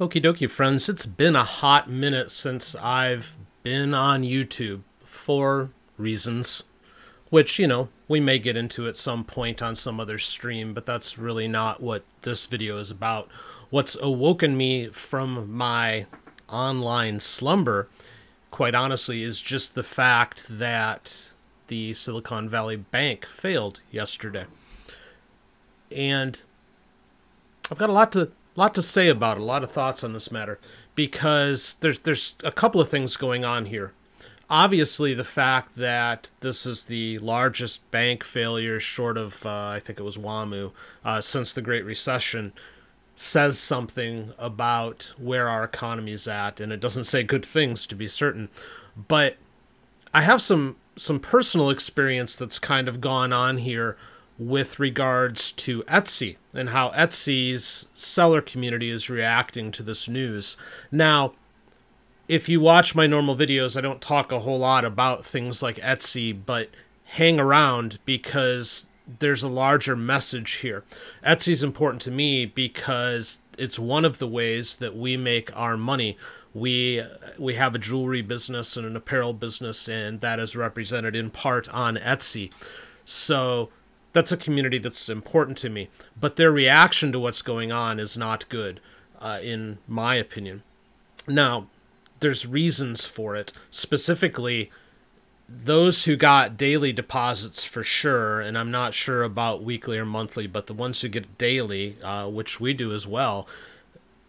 Okie dokie, friends. It's been a hot minute since I've been on YouTube for reasons, which, you know, we may get into at some point on some other stream, but that's really not what this video is about. What's awoken me from my online slumber, quite honestly, is just the fact that the Silicon Valley Bank failed yesterday. And I've got a lot to lot to say about a lot of thoughts on this matter because there's there's a couple of things going on here. Obviously, the fact that this is the largest bank failure, short of uh, I think it was WAMU, uh, since the Great Recession, says something about where our economy is at, and it doesn't say good things to be certain. But I have some some personal experience that's kind of gone on here with regards to Etsy and how Etsy's seller community is reacting to this news. Now, if you watch my normal videos, I don't talk a whole lot about things like Etsy, but hang around because there's a larger message here. Etsy's important to me because it's one of the ways that we make our money. We we have a jewelry business and an apparel business and that is represented in part on Etsy. So that's a community that's important to me. But their reaction to what's going on is not good, uh, in my opinion. Now, there's reasons for it. Specifically, those who got daily deposits for sure, and I'm not sure about weekly or monthly, but the ones who get daily, uh, which we do as well,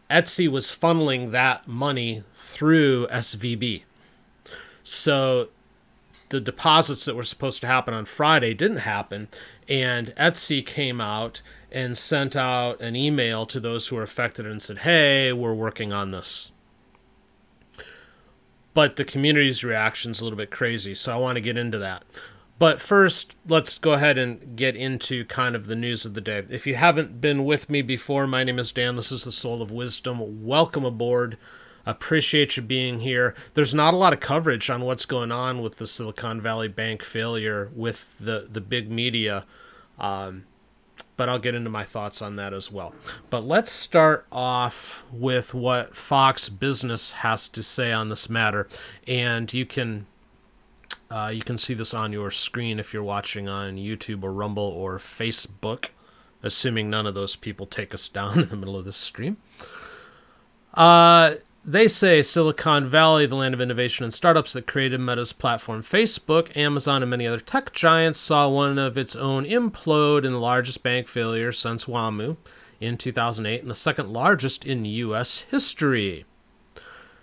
Etsy was funneling that money through SVB. So the deposits that were supposed to happen on Friday didn't happen, and Etsy came out and sent out an email to those who were affected and said, "Hey, we're working on this." But the community's reaction is a little bit crazy, so I want to get into that. But first, let's go ahead and get into kind of the news of the day. If you haven't been with me before, my name is Dan. This is the Soule of Wisdom. Welcome aboard. Appreciate you being here. There's not a lot of coverage on what's going on with the Silicon Valley Bank failure with the the big media, um, but I'll get into my thoughts on that as well. But let's start off with what Fox Business has to say on this matter, and you can. Uh, you can see this on your screen if you're watching on YouTube or Rumble or Facebook, assuming none of those people take us down in the middle of this stream. Uh, they say Silicon Valley, the land of innovation and startups that created Meta's platform Facebook, Amazon, and many other tech giants, saw one of its own implode in the largest bank failure since WAMU in 2008 and the second largest in U.S. history.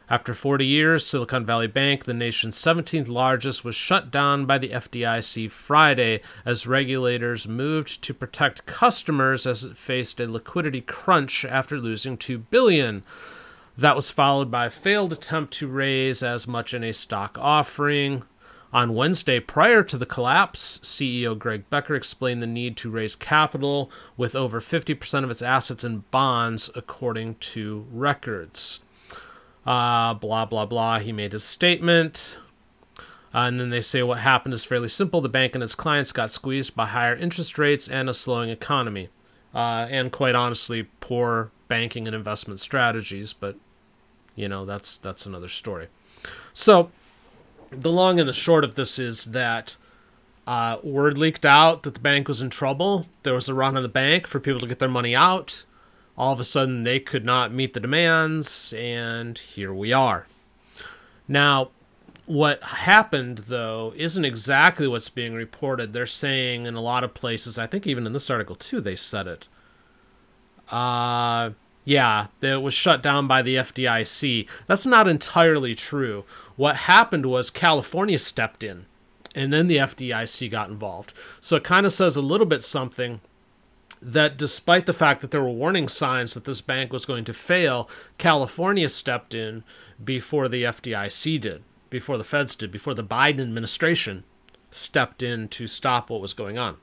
After 40 years, Silicon Valley Bank, the nation's 17th largest, was shut down by the FDIC Friday as regulators moved to protect customers as it faced a liquidity crunch after losing 2 billion. That was followed by a failed attempt to raise as much in a stock offering. On Wednesday, prior to the collapse, CEO Greg Becker explained the need to raise capital with over 50% of its assets in bonds, according to records. Uh, blah, blah, blah. He made his statement. Uh, and then they say what happened is fairly simple. The bank and its clients got squeezed by higher interest rates and a slowing economy. Uh, and quite honestly, poor banking and investment strategies. But you know that's that's another story. So the long and the short of this is that uh, word leaked out that the bank was in trouble. There was a run on the bank for people to get their money out. All of a sudden, they could not meet the demands, and here we are. Now, what happened, though, isn't exactly what's being reported. They're saying in a lot of places, I think even in this article too, they said it. Uh, yeah, it was shut down by the FDIC. That's not entirely true. What happened was California stepped in, and then the FDIC got involved. So it kind of says a little bit something that despite the fact that there were warning signs that this bank was going to fail, California stepped in before the FDIC did, before the feds did, before the Biden administration stepped in to stop what was going on.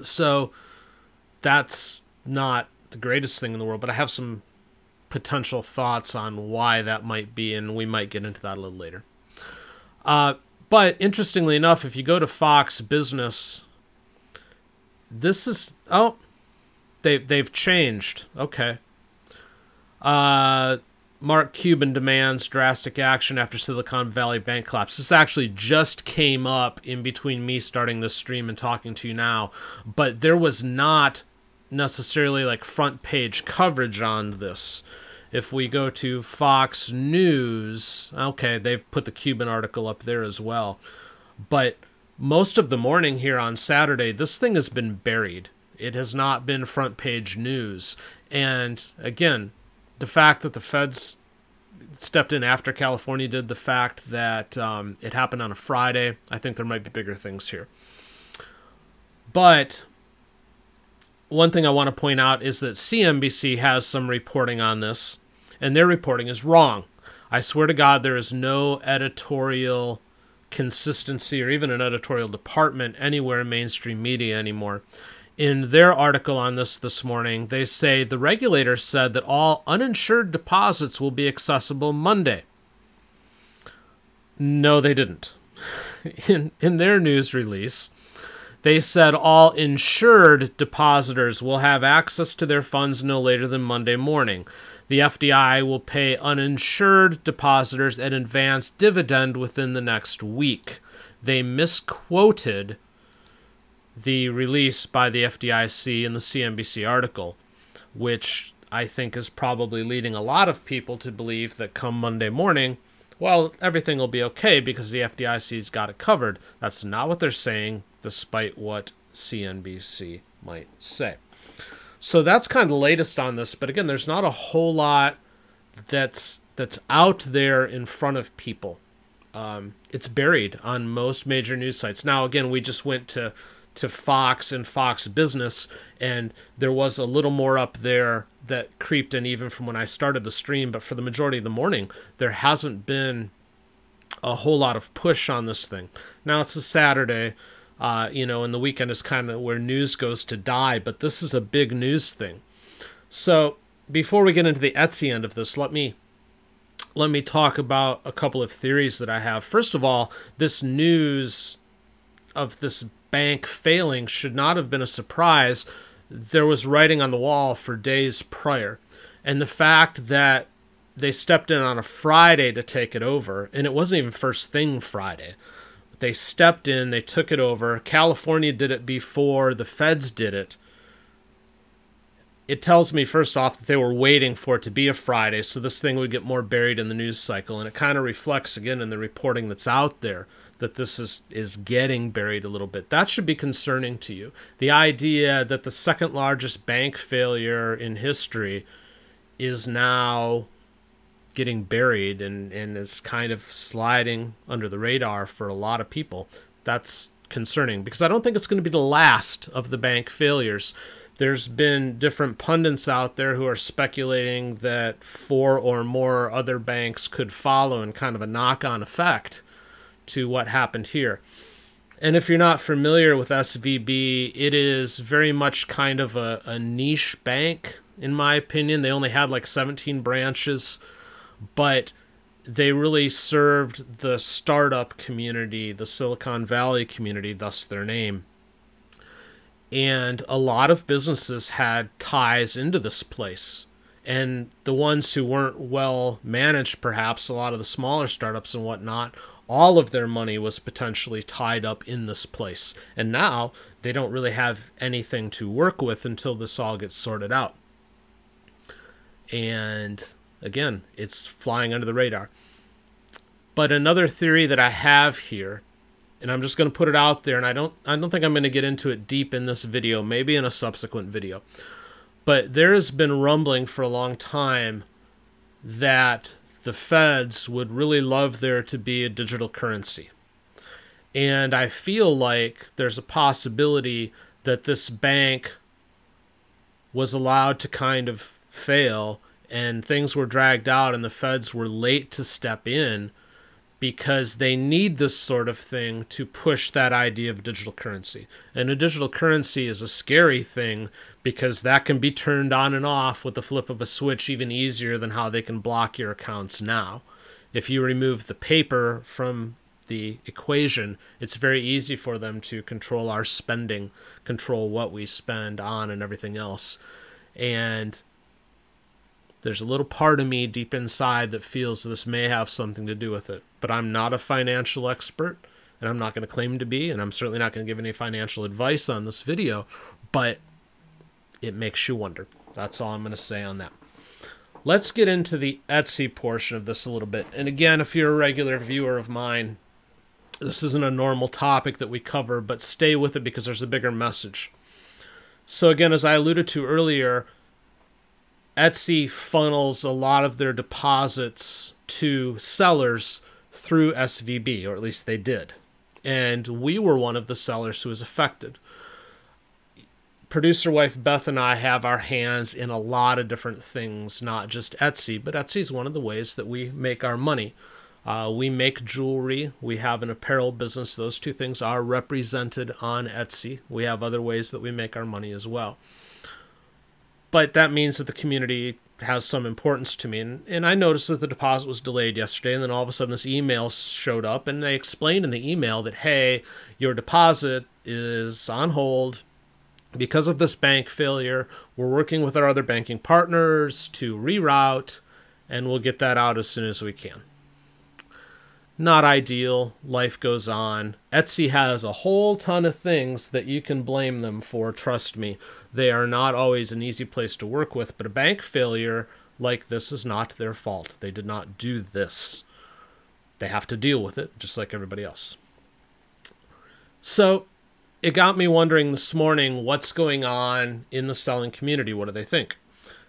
So that's not the greatest thing in the world, but I have some potential thoughts on why that might be, and we might get into that a little later. Uh, but interestingly enough, if you go to Fox Business, this is oh, they they've changed. Okay. Uh, Mark Cuban demands drastic action after Silicon Valley bank collapse. This actually just came up in between me starting this stream and talking to you now, but there was not necessarily like front page coverage on this. If we go to Fox News, okay, they've put the Cuban article up there as well. But most of the morning here on Saturday, this thing has been buried. It has not been front page news. And again, the fact that the feds stepped in after California did, the fact that um, it happened on a Friday, I think there might be bigger things here. But one thing I want to point out is that CNBC has some reporting on this, and their reporting is wrong. I swear to God, there is no editorial consistency or even an editorial department anywhere in mainstream media anymore in their article on this this morning, they say the regulator said that all uninsured deposits will be accessible Monday. No, they didn't. In, in their news release, they said all insured depositors will have access to their funds no later than Monday morning. The FDI will pay uninsured depositors an advance dividend within the next week. They misquoted the release by the FDIC in the CNBC article, which I think is probably leading a lot of people to believe that come Monday morning, well, everything will be okay because the FDIC's got it covered. That's not what they're saying, despite what CNBC might say. So that's kind of the latest on this, but again, there's not a whole lot that's that's out there in front of people. Um, it's buried on most major news sites. Now, again, we just went to to Fox and Fox Business, and there was a little more up there that creeped in even from when I started the stream. But for the majority of the morning, there hasn't been a whole lot of push on this thing. Now it's a Saturday, uh, you know, and the weekend is kind of where news goes to die, but this is a big news thing. So before we get into the Etsy end of this, let me let me talk about a couple of theories that I have. First of all, this news of this bank failing should not have been a surprise. There was writing on the wall for days prior. And the fact that they stepped in on a Friday to take it over, and it wasn't even first thing Friday. They stepped in, they took it over. California did it before the feds did it. It tells me, first off, that they were waiting for it to be a Friday so this thing would get more buried in the news cycle. And it kind of reflects, again, in the reporting that's out there that this is is getting buried a little bit. That should be concerning to you. The idea that the second largest bank failure in history is now getting buried and, and is kind of sliding under the radar for a lot of people. That's concerning because I don't think it's going to be the last of the bank failures. There's been different pundits out there who are speculating that four or more other banks could follow in kind of a knock on effect to what happened here. And if you're not familiar with SVB, it is very much kind of a, a niche bank, in my opinion. They only had like 17 branches, but they really served the startup community, the Silicon Valley community, thus their name. And a lot of businesses had ties into this place. And the ones who weren't well managed, perhaps a lot of the smaller startups and whatnot, all of their money was potentially tied up in this place. And now they don't really have anything to work with until this all gets sorted out. And again, it's flying under the radar. But another theory that I have here, and I'm just going to put it out there and I don't I don't think I'm going to get into it deep in this video, maybe in a subsequent video. But there has been rumbling for a long time that the feds would really love there to be a digital currency. And I feel like there's a possibility that this bank was allowed to kind of fail and things were dragged out and the feds were late to step in because they need this sort of thing to push that idea of digital currency. And a digital currency is a scary thing because that can be turned on and off with the flip of a switch even easier than how they can block your accounts now. If you remove the paper from the equation, it's very easy for them to control our spending, control what we spend on and everything else. And There's a little part of me deep inside that feels this may have something to do with it, but I'm not a financial expert and I'm not going to claim to be, and I'm certainly not going to give any financial advice on this video, but it makes you wonder. That's all I'm going to say on that. Let's get into the Etsy portion of this a little bit. And again, if you're a regular viewer of mine, this isn't a normal topic that we cover, but stay with it because there's a bigger message. So, again, as I alluded to earlier, Etsy funnels a lot of their deposits to sellers through SVB, or at least they did. And we were one of the sellers who was affected. Producer wife Beth and I have our hands in a lot of different things, not just Etsy, but Etsy is one of the ways that we make our money. Uh, we make jewelry. We have an apparel business. Those two things are represented on Etsy. We have other ways that we make our money as well. But that means that the community has some importance to me. And, and I noticed that the deposit was delayed yesterday, and then all of a sudden this email showed up, and they explained in the email that, hey, your deposit is on hold because of this bank failure. We're working with our other banking partners to reroute, and we'll get that out as soon as we can not ideal. Life goes on. Etsy has a whole ton of things that you can blame them for, trust me. They are not always an easy place to work with, but a bank failure like this is not their fault. They did not do this. They have to deal with it, just like everybody else. So it got me wondering this morning what's going on in the selling community? What do they think?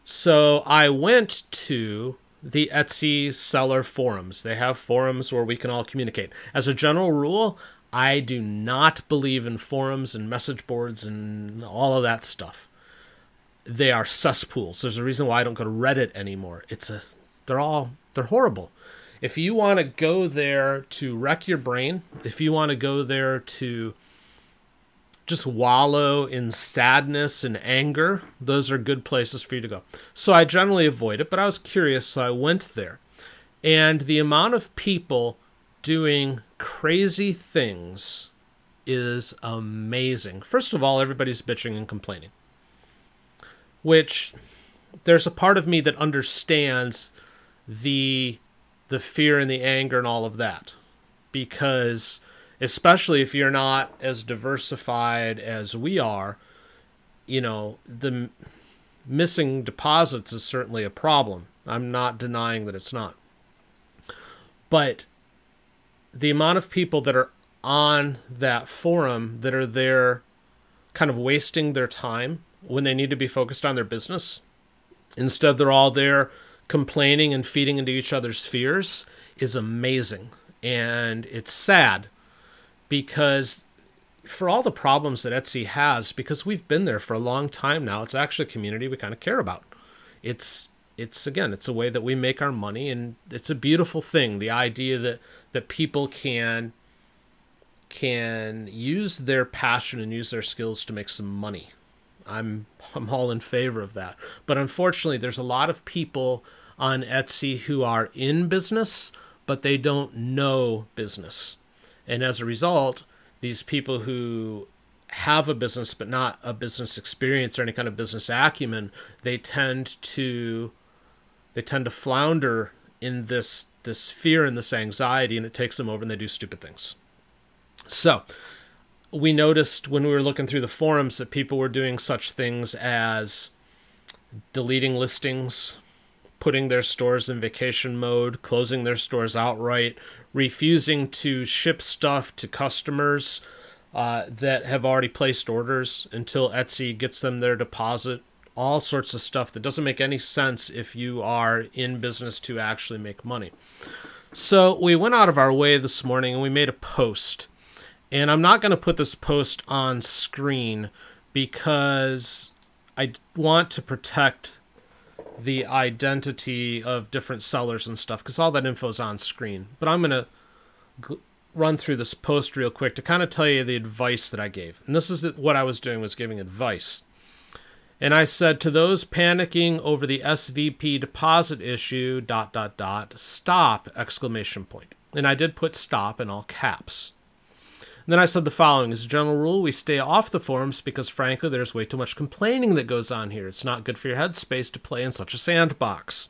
So I went to the Etsy seller forums. They have forums where we can all communicate. As a general rule, I do not believe in forums and message boards and all of that stuff. They are cesspools. There's a reason why I don't go to Reddit anymore. It's a they're all they're horrible. If you want to go there to wreck your brain, if you want to go there to just wallow in sadness and anger, those are good places for you to go. So I generally avoid it, but I was curious, so I went there. And the amount of people doing crazy things is amazing. First of all, everybody's bitching and complaining, which there's a part of me that understands the the fear and the anger and all of that because especially if you're not as diversified as we are, you know, the missing deposits is certainly a problem. I'm not denying that it's not. But the amount of people that are on that forum that are there kind of wasting their time when they need to be focused on their business, instead they're all there complaining and feeding into each other's fears is amazing. And it's sad because for all the problems that Etsy has, because we've been there for a long time now, it's actually a community we kind of care about. It's it's again, it's a way that we make our money, and it's a beautiful thing. The idea that that people can can use their passion and use their skills to make some money. I'm I'm all in favor of that. But unfortunately, there's a lot of people on Etsy who are in business, but they don't know business. And as a result, these people who have a business but not a business experience or any kind of business acumen, they tend to they tend to flounder in this this fear and this anxiety and it takes them over and they do stupid things. So, we noticed when we were looking through the forums that people were doing such things as deleting listings, putting their stores in vacation mode, closing their stores outright, refusing to ship stuff to customers uh, that have already placed orders until Etsy gets them their deposit. All sorts of stuff that doesn't make any sense if you are in business to actually make money. So we went out of our way this morning and we made a post. And I'm not going to put this post on screen because I want to protect the identity of different sellers and stuff because all that info is on screen. But I'm going to run through this post real quick to kind of tell you the advice that I gave. And this is what I was doing was giving advice. And I said to those panicking over the SVB deposit issue dot dot dot stop exclamation point. And I did put stop in all caps. And then I said the following As a general rule, we stay off the forums because, frankly, there's way too much complaining that goes on here. It's not good for your headspace to play in such a sandbox.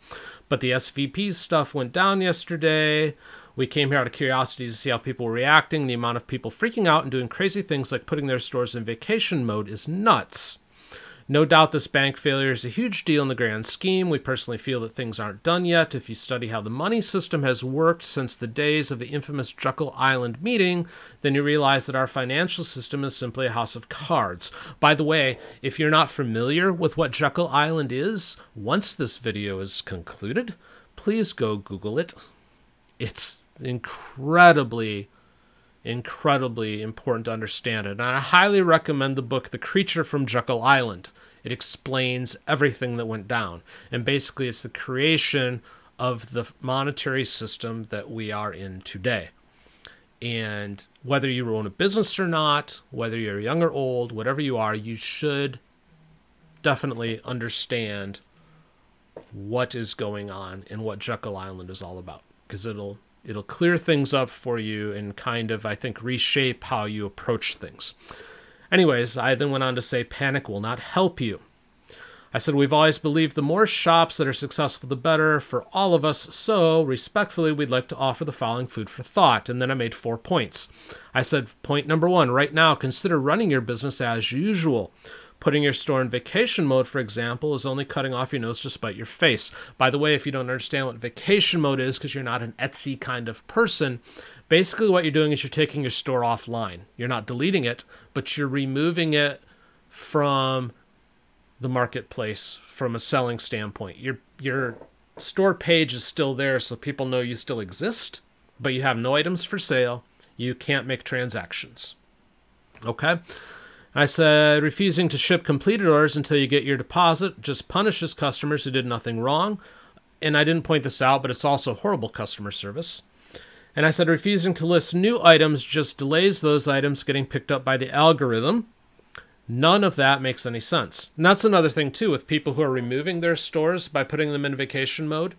But the SVB stuff went down yesterday. We came here out of curiosity to see how people were reacting. The amount of people freaking out and doing crazy things like putting their stores in vacation mode is nuts. No doubt this bank failure is a huge deal in the grand scheme. We personally feel that things aren't done yet. If you study how the money system has worked since the days of the infamous Jekyll Island meeting, then you realize that our financial system is simply a house of cards. By the way, if you're not familiar with what Jekyll Island is, once this video is concluded, please go Google it. It's incredibly incredibly important to understand it. And I highly recommend the book The Creature from Jekyll Island. It explains everything that went down. And basically, it's the creation of the monetary system that we are in today. And whether you own a business or not, whether you're young or old, whatever you are, you should definitely understand what is going on and what Jekyll Island is all about because it'll it'll clear things up for you and kind of I think reshape how you approach things. Anyways, I then went on to say panic will not help you. I said we've always believed the more shops that are successful the better for all of us, so respectfully we'd like to offer the following food for thought. And then I made four points. I said point number 1, right now consider running your business as usual. Putting your store in vacation mode, for example, is only cutting off your nose to spite your face. By the way, if you don't understand what vacation mode is because you're not an Etsy kind of person, basically what you're doing is you're taking your store offline. You're not deleting it, but you're removing it from the marketplace from a selling standpoint. Your your store page is still there so people know you still exist, but you have no items for sale. You can't make transactions. Okay? I said refusing to ship completed orders until you get your deposit just punishes customers who did nothing wrong. And I didn't point this out, but it's also horrible customer service. And I said refusing to list new items just delays those items getting picked up by the algorithm. None of that makes any sense. And that's another thing, too, with people who are removing their stores by putting them in vacation mode.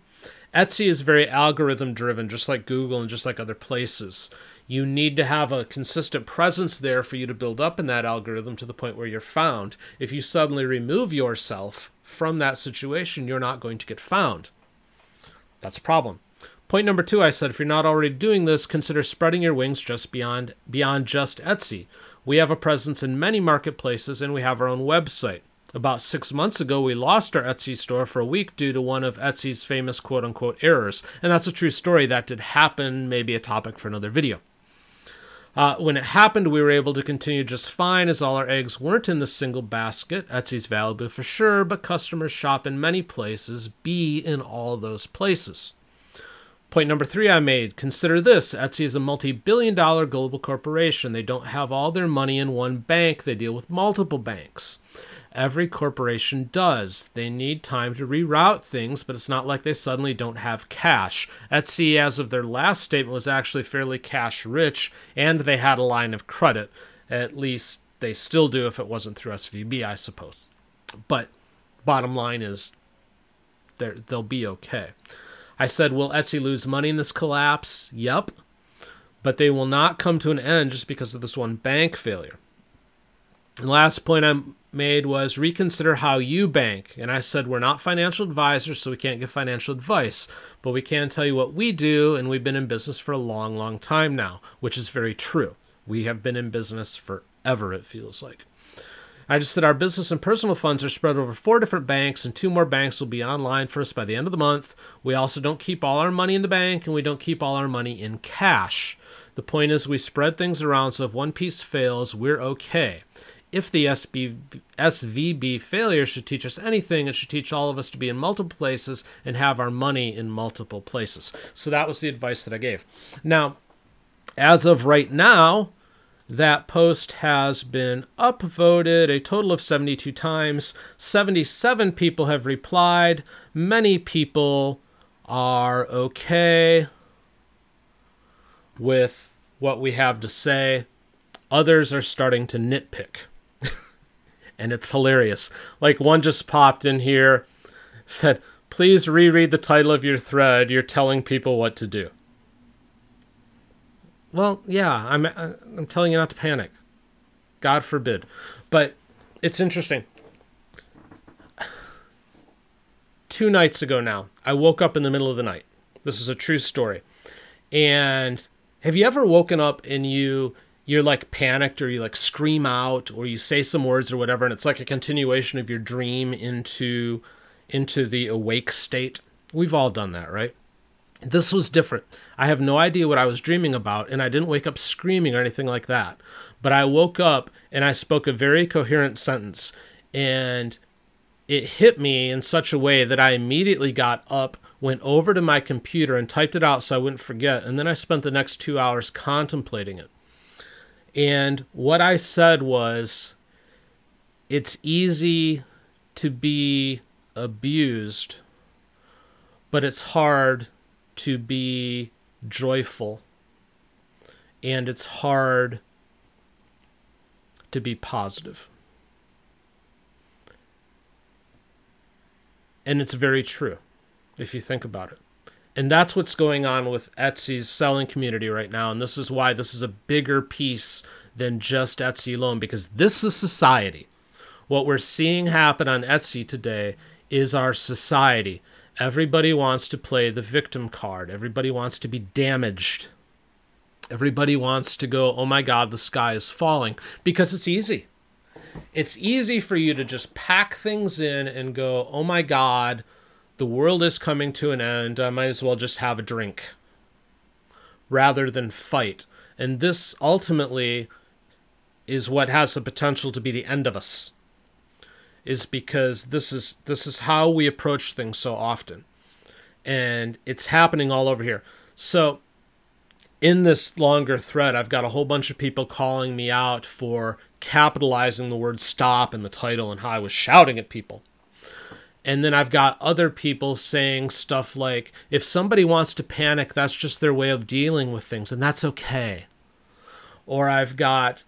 Etsy is very algorithm driven, just like Google and just like other places you need to have a consistent presence there for you to build up in that algorithm to the point where you're found. If you suddenly remove yourself from that situation, you're not going to get found. That's a problem. Point number two, I said, if you're not already doing this, consider spreading your wings just beyond beyond just Etsy. We have a presence in many marketplaces and we have our own website. About six months ago, we lost our Etsy store for a week due to one of Etsy's famous quote unquote errors. And that's a true story. That did happen, maybe a topic for another video. Uh, when it happened, we were able to continue just fine as all our eggs weren't in the single basket. Etsy's valuable for sure, but customers shop in many places, be in all those places. Point number three I made consider this Etsy is a multi billion dollar global corporation. They don't have all their money in one bank, they deal with multiple banks. Every corporation does. They need time to reroute things, but it's not like they suddenly don't have cash. Etsy, as of their last statement, was actually fairly cash rich, and they had a line of credit. At least they still do if it wasn't through SVB, I suppose. But bottom line is they'll be okay. I said, Will Etsy lose money in this collapse? Yep. But they will not come to an end just because of this one bank failure. And last point I made was reconsider how you bank. And I said, we're not financial advisors, so we can't give financial advice, but we can tell you what we do, and we've been in business for a long, long time now, which is very true. We have been in business forever, it feels like. I just said our business and personal funds are spread over four different banks, and two more banks will be online for us by the end of the month. We also don't keep all our money in the bank, and we don't keep all our money in cash. The point is, we spread things around so if one piece fails, we're okay if the SB, SVB failure should teach us anything, it should teach all of us to be in multiple places and have our money in multiple places. So that was the advice that I gave. Now, as of right now, that post has been upvoted a total of 72 times. 77 people have replied. Many people are okay with what we have to say. Others are starting to nitpick and it's hilarious. Like one just popped in here, said, "Please reread the title of your thread. You're telling people what to do." Well, yeah, I'm uh, I'm telling you not to panic. God forbid. But it's interesting. Two nights ago now, I woke up in the middle of the night. This is a true story. And have you ever woken up and you you're like panicked or you like scream out or you say some words or whatever and it's like a continuation of your dream into into the awake state? We've all done that, right? This was different. I have no idea what I was dreaming about, and I didn't wake up screaming or anything like that. But I woke up and I spoke a very coherent sentence, and it hit me in such a way that I immediately got up, went over to my computer, and typed it out so I wouldn't forget. And then I spent the next two hours contemplating it. And what I said was, it's easy to be abused, but it's hard to be joyful and it's hard to be positive. And it's very true if you think about it. And that's what's going on with Etsy's selling community right now. And this is why this is a bigger piece than just Etsy alone, because this is society. What we're seeing happen on Etsy today is our society. Everybody wants to play the victim card. Everybody wants to be damaged. Everybody wants to go, oh my God, the sky is falling because it's easy. It's easy for you to just pack things in and go, oh my God, the world is coming to an end. I might as well just have a drink rather than fight. And this ultimately is what has the potential to be the end of us is because this is this is how we approach things so often and it's happening all over here so in this longer thread i've got a whole bunch of people calling me out for capitalizing the word stop in the title and how i was shouting at people and then I've got other people saying stuff like, if somebody wants to panic, that's just their way of dealing with things, and that's okay. Or I've got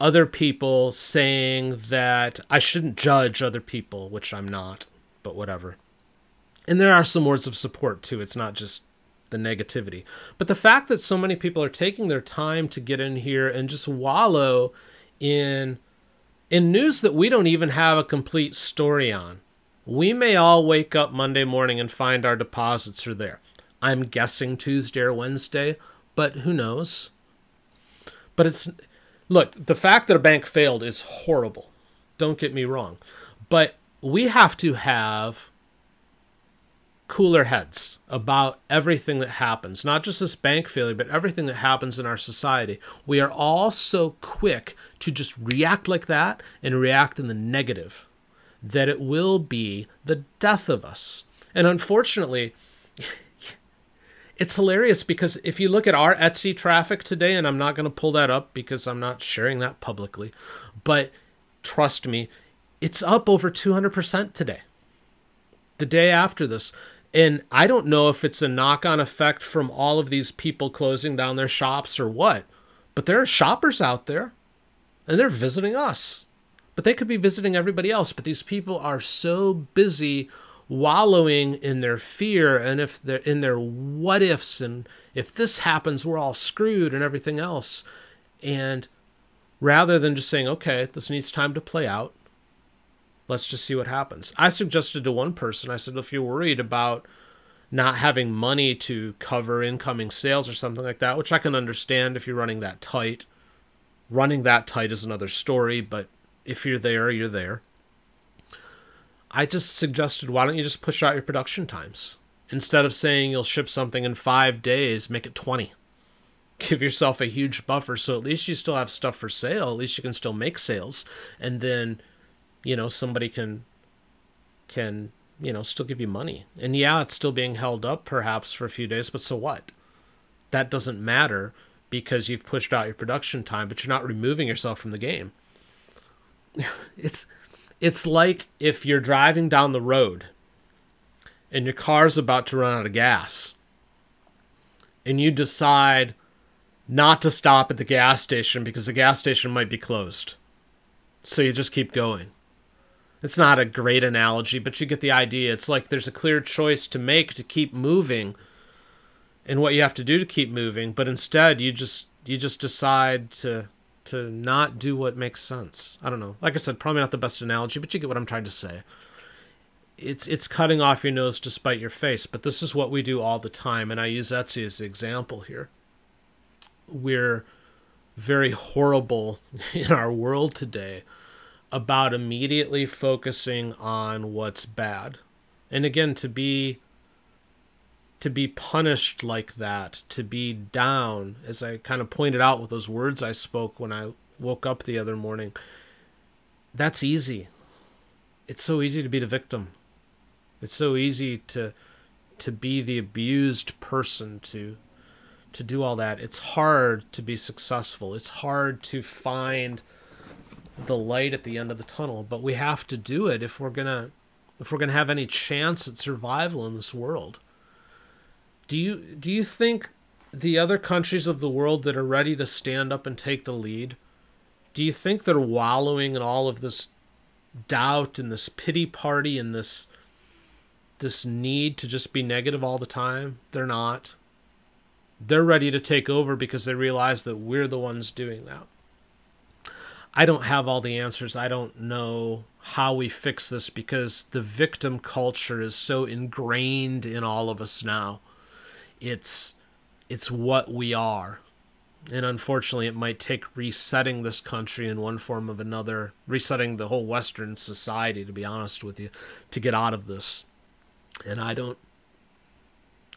other people saying that I shouldn't judge other people, which I'm not, but whatever. And there are some words of support too. It's not just the negativity. But the fact that so many people are taking their time to get in here and just wallow in in news that we don't even have a complete story on. We may all wake up Monday morning and find our deposits are there. I'm guessing Tuesday or Wednesday, but who knows? But it's look, the fact that a bank failed is horrible. Don't get me wrong. But we have to have cooler heads about everything that happens, not just this bank failure, but everything that happens in our society. We are all so quick to just react like that and react in the negative that it will be the death of us. And unfortunately, it's hilarious because if you look at our Etsy traffic today, and I'm not going to pull that up because I'm not sharing that publicly, but trust me, it's up over 200% today. The day after this. And I don't know if it's a knock on effect from all of these people closing down their shops or what, but there are shoppers out there and they're visiting us. But they could be visiting everybody else. But these people are so busy wallowing in their fear and if they're in their what ifs and if this happens we're all screwed and everything else and rather than just saying okay this needs time to play out let's just see what happens i suggested to one person i said if you're worried about not having money to cover incoming sales or something like that which i can understand if you're running that tight running that tight is another story but if you're there you're there I just suggested why don't you just push out your production times? Instead of saying you'll ship something in five days, make it 20. Give yourself a huge buffer so at least you still have stuff for sale. At least you can still make sales. And then, you know, somebody can, can, you know, still give you money. And yeah, it's still being held up perhaps for a few days, but so what? That doesn't matter because you've pushed out your production time, but you're not removing yourself from the game. It's it's like if you're driving down the road and your car's about to run out of gas and you decide not to stop at the gas station because the gas station might be closed. So you just keep going. It's not a great analogy, but you get the idea. It's like there's a clear choice to make to keep moving. and what you have to do to keep moving, but instead you just you just decide to to not do what makes sense. I don't know. Like I said, probably not the best analogy, but you get what I'm trying to say. It's it's cutting off your nose to spite your face, but this is what we do all the time, and I use Etsy as the example here. We're very horrible in our world today about immediately focusing on what's bad. And again, to be to be punished like that, to be down, as I kind of pointed out with those words I spoke when I woke up the other morning, that's easy. It's so easy to be the victim. It's so easy to to be the abused person to to do all that. It's hard to be successful. It's hard to find the light at the end of the tunnel, but we have to do it if we're to if we're to have any chance at survival in this world. Do you do you think the other countries of the world that are ready to stand up and take the lead, do you think they're wallowing in all of this doubt and this pity party and this this need to just be negative all the time? They're not. They're ready to take over because they realize that we're the ones doing that. I don't have all the answers. I don't know how we fix this because the victim culture is so ingrained in all of us now. It's it's what we are. And unfortunately, it might take resetting this country in one form of another, resetting the whole Western society, to be honest with you, to get out of this. And I don't,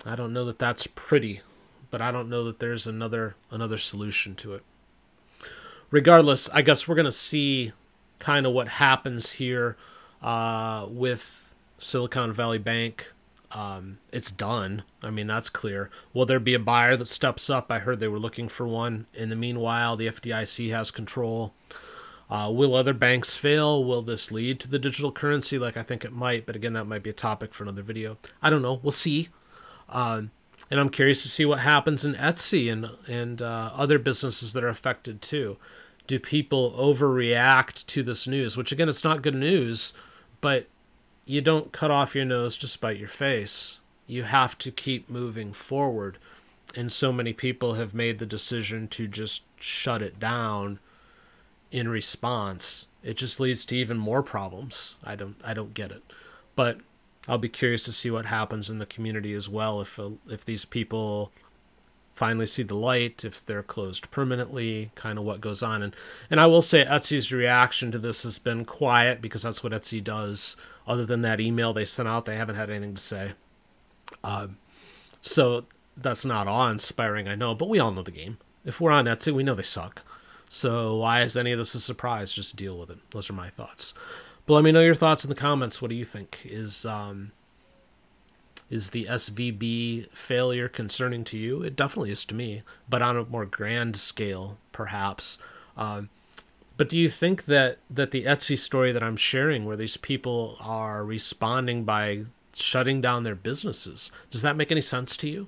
I don't know that that's pretty, but I don't know that there's another another solution to it regardless, I guess we're to see kind of what happens here uh, with Silicon Valley Bank. Um, it's done. I mean, that's clear. Will there be a buyer that steps up? I heard they were looking for one. In the meanwhile, the FDIC has control. Uh, will other banks fail? Will this lead to the digital currency? Like I think it might, but again, that might be a topic for another video. I don't know. We'll see. Uh, and I'm curious to see what happens in Etsy and and uh, other businesses that are affected too do people overreact to this news? Which again, it's not good news, but you don't cut off your nose to spite your face. You have to keep moving forward. And so many people have made the decision to just shut it down in response. It just leads to even more problems. I don't I don't get it. But I'll be curious to see what happens in the community as well if uh, if these people finally see the light, if they're closed permanently, kind of what goes on. And and I will say Etsy's reaction to this has been quiet because that's what Etsy does. Other than that email they sent out, they haven't had anything to say. Um, so that's not awe-inspiring, I know, but we all know the game. If we're on Etsy, we know they suck. So why is any of this a surprise? Just deal with it. Those are my thoughts. But let me know your thoughts in the comments. What do you think? Is um, is the SVB failure concerning to you? It definitely is to me, but on a more grand scale, perhaps. Um, but do you think that that the Etsy story that I'm sharing, where these people are responding by shutting down their businesses, does that make any sense to you?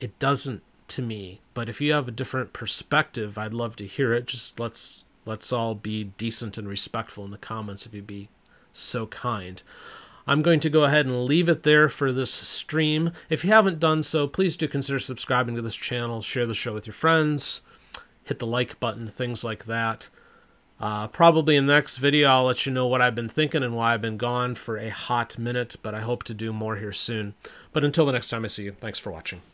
It doesn't to me. But if you have a different perspective, I'd love to hear it. Just let's let's all be decent and respectful in the comments if you'd be so kind. I'm going to go ahead and leave it there for this stream. If you haven't done so, please do consider subscribing to this channel, share the show with your friends, hit the like button, things like that. Uh, probably in the next video, I'll let you know what I've been thinking and why I've been gone for a hot minute, but I hope to do more here soon. But until the next time I see you, thanks for watching.